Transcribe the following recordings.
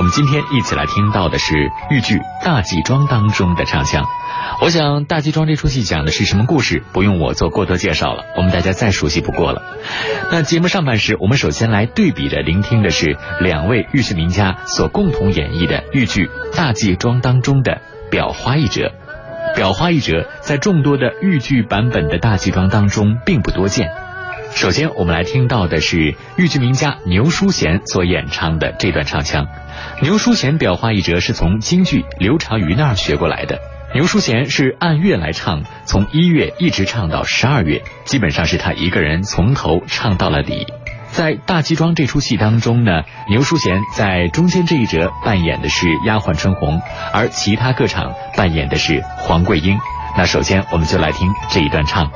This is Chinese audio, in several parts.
我们今天一起来听到的是豫剧《大纪庄》当中的唱腔。我想《大纪庄》这出戏讲的是什么故事，不用我做过多介绍了，我们大家再熟悉不过了。那节目上半时，我们首先来对比着聆听的是两位豫剧名家所共同演绎的豫剧《大纪庄》当中的表花一折。表花一折在众多的豫剧版本的大纪庄当中并不多见。首先，我们来听到的是豫剧名家牛淑贤所演唱的这段唱腔。牛淑贤表花一折是从京剧刘长瑜那儿学过来的。牛淑贤是按月来唱，从一月一直唱到十二月，基本上是他一个人从头唱到了底。在大纪庄这出戏当中呢，牛淑贤在中间这一折扮演的是丫鬟春红，而其他各场扮演的是黄桂英。那首先我们就来听这一段唱。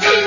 Thank you.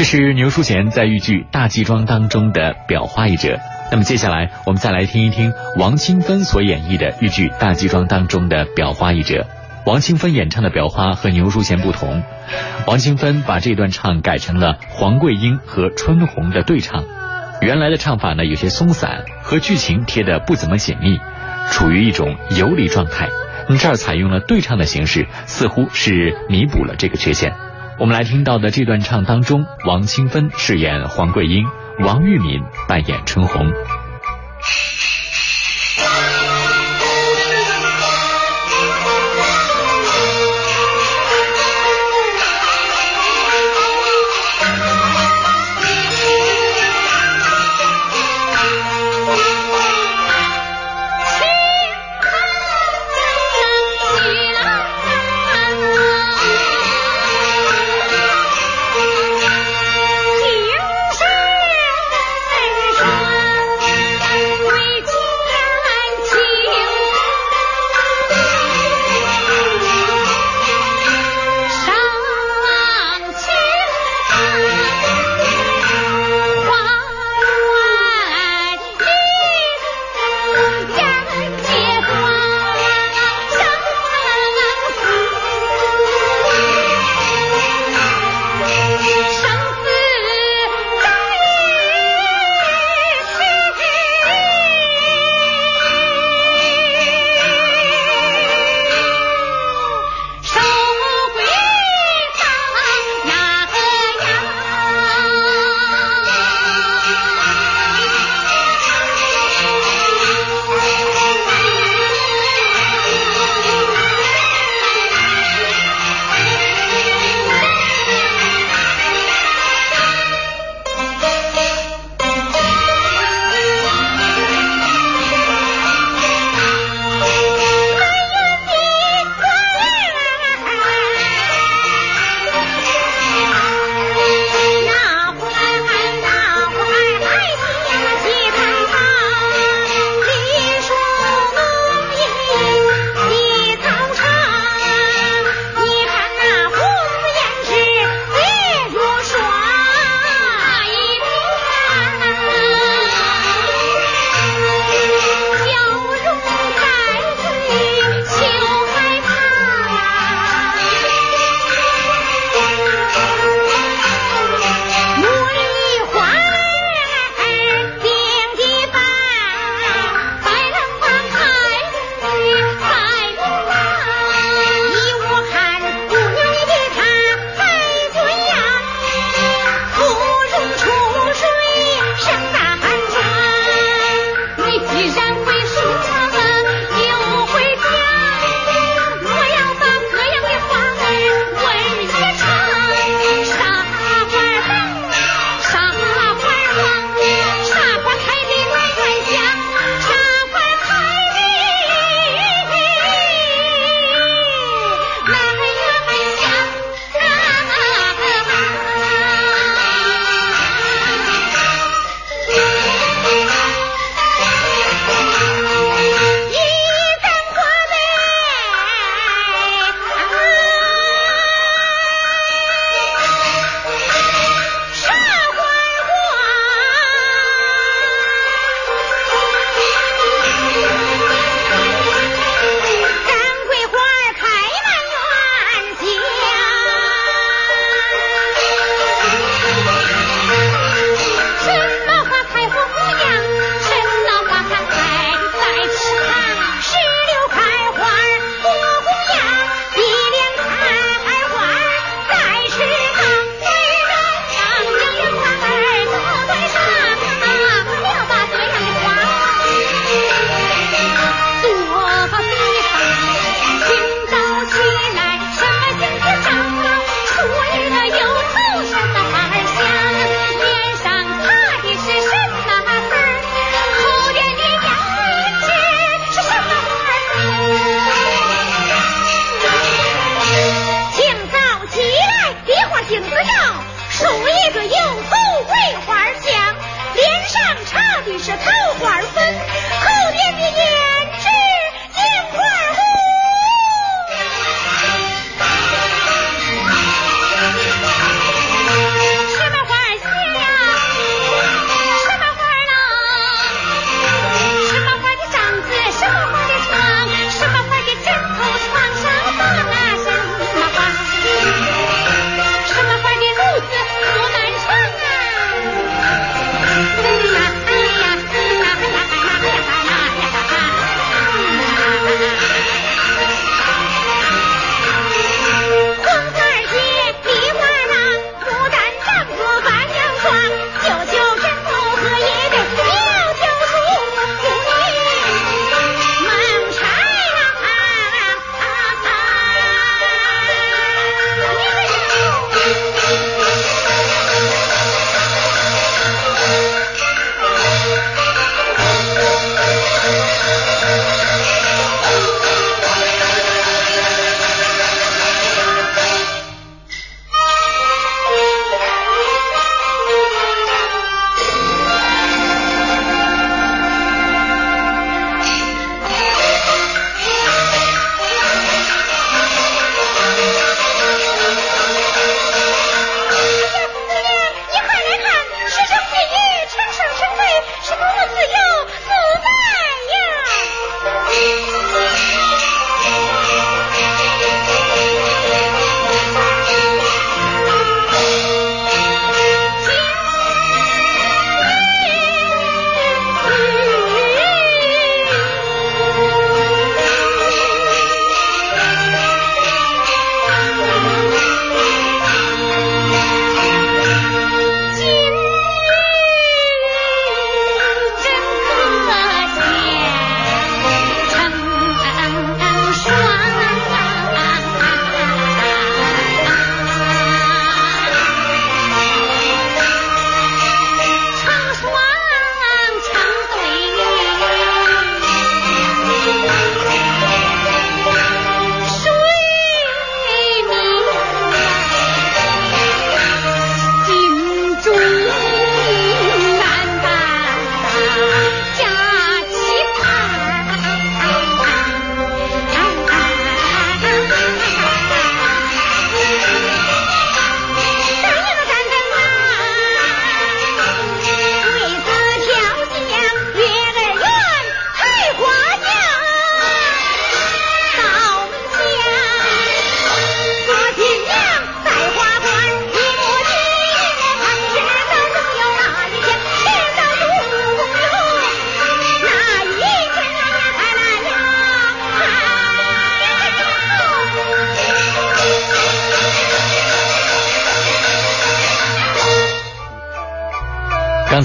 这是牛淑贤在豫剧《大纪庄》当中的裱花一折。那么接下来，我们再来听一听王清芬所演绎的豫剧《大纪庄》当中的裱花一折。王清芬演唱的裱花和牛淑贤不同，王清芬把这段唱改成了黄桂英和春红的对唱。原来的唱法呢有些松散，和剧情贴得不怎么紧密，处于一种游离状态。那么这儿采用了对唱的形式，似乎是弥补了这个缺陷。我们来听到的这段唱当中，王清芬饰演黄桂英，王玉敏扮演春红。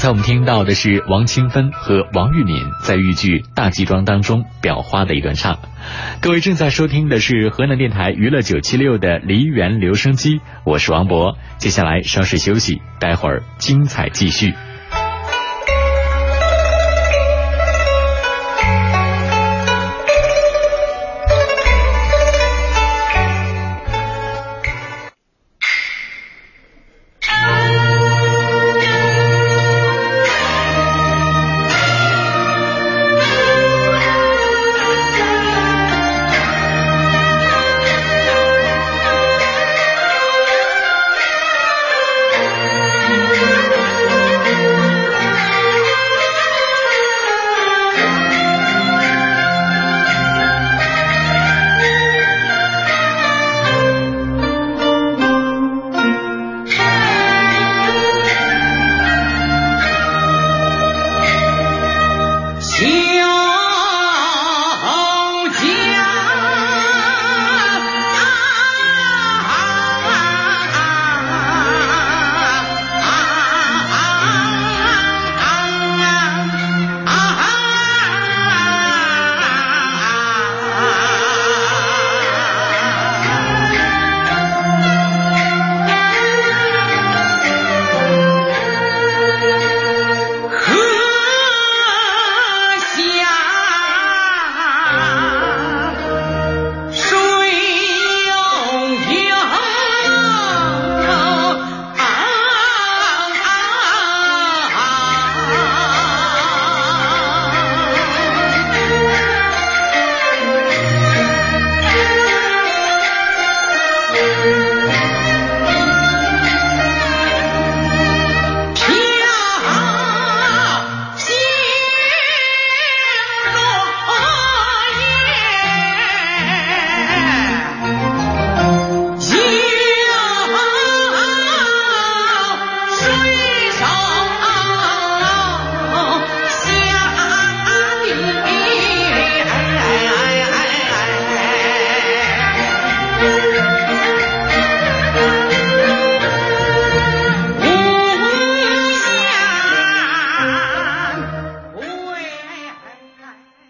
才我们听到的是王清芬和王玉敏在豫剧《大集庄》当中裱花的一段唱。各位正在收听的是河南电台娱乐九七六的梨园留声机，我是王博。接下来稍事休息，待会儿精彩继续。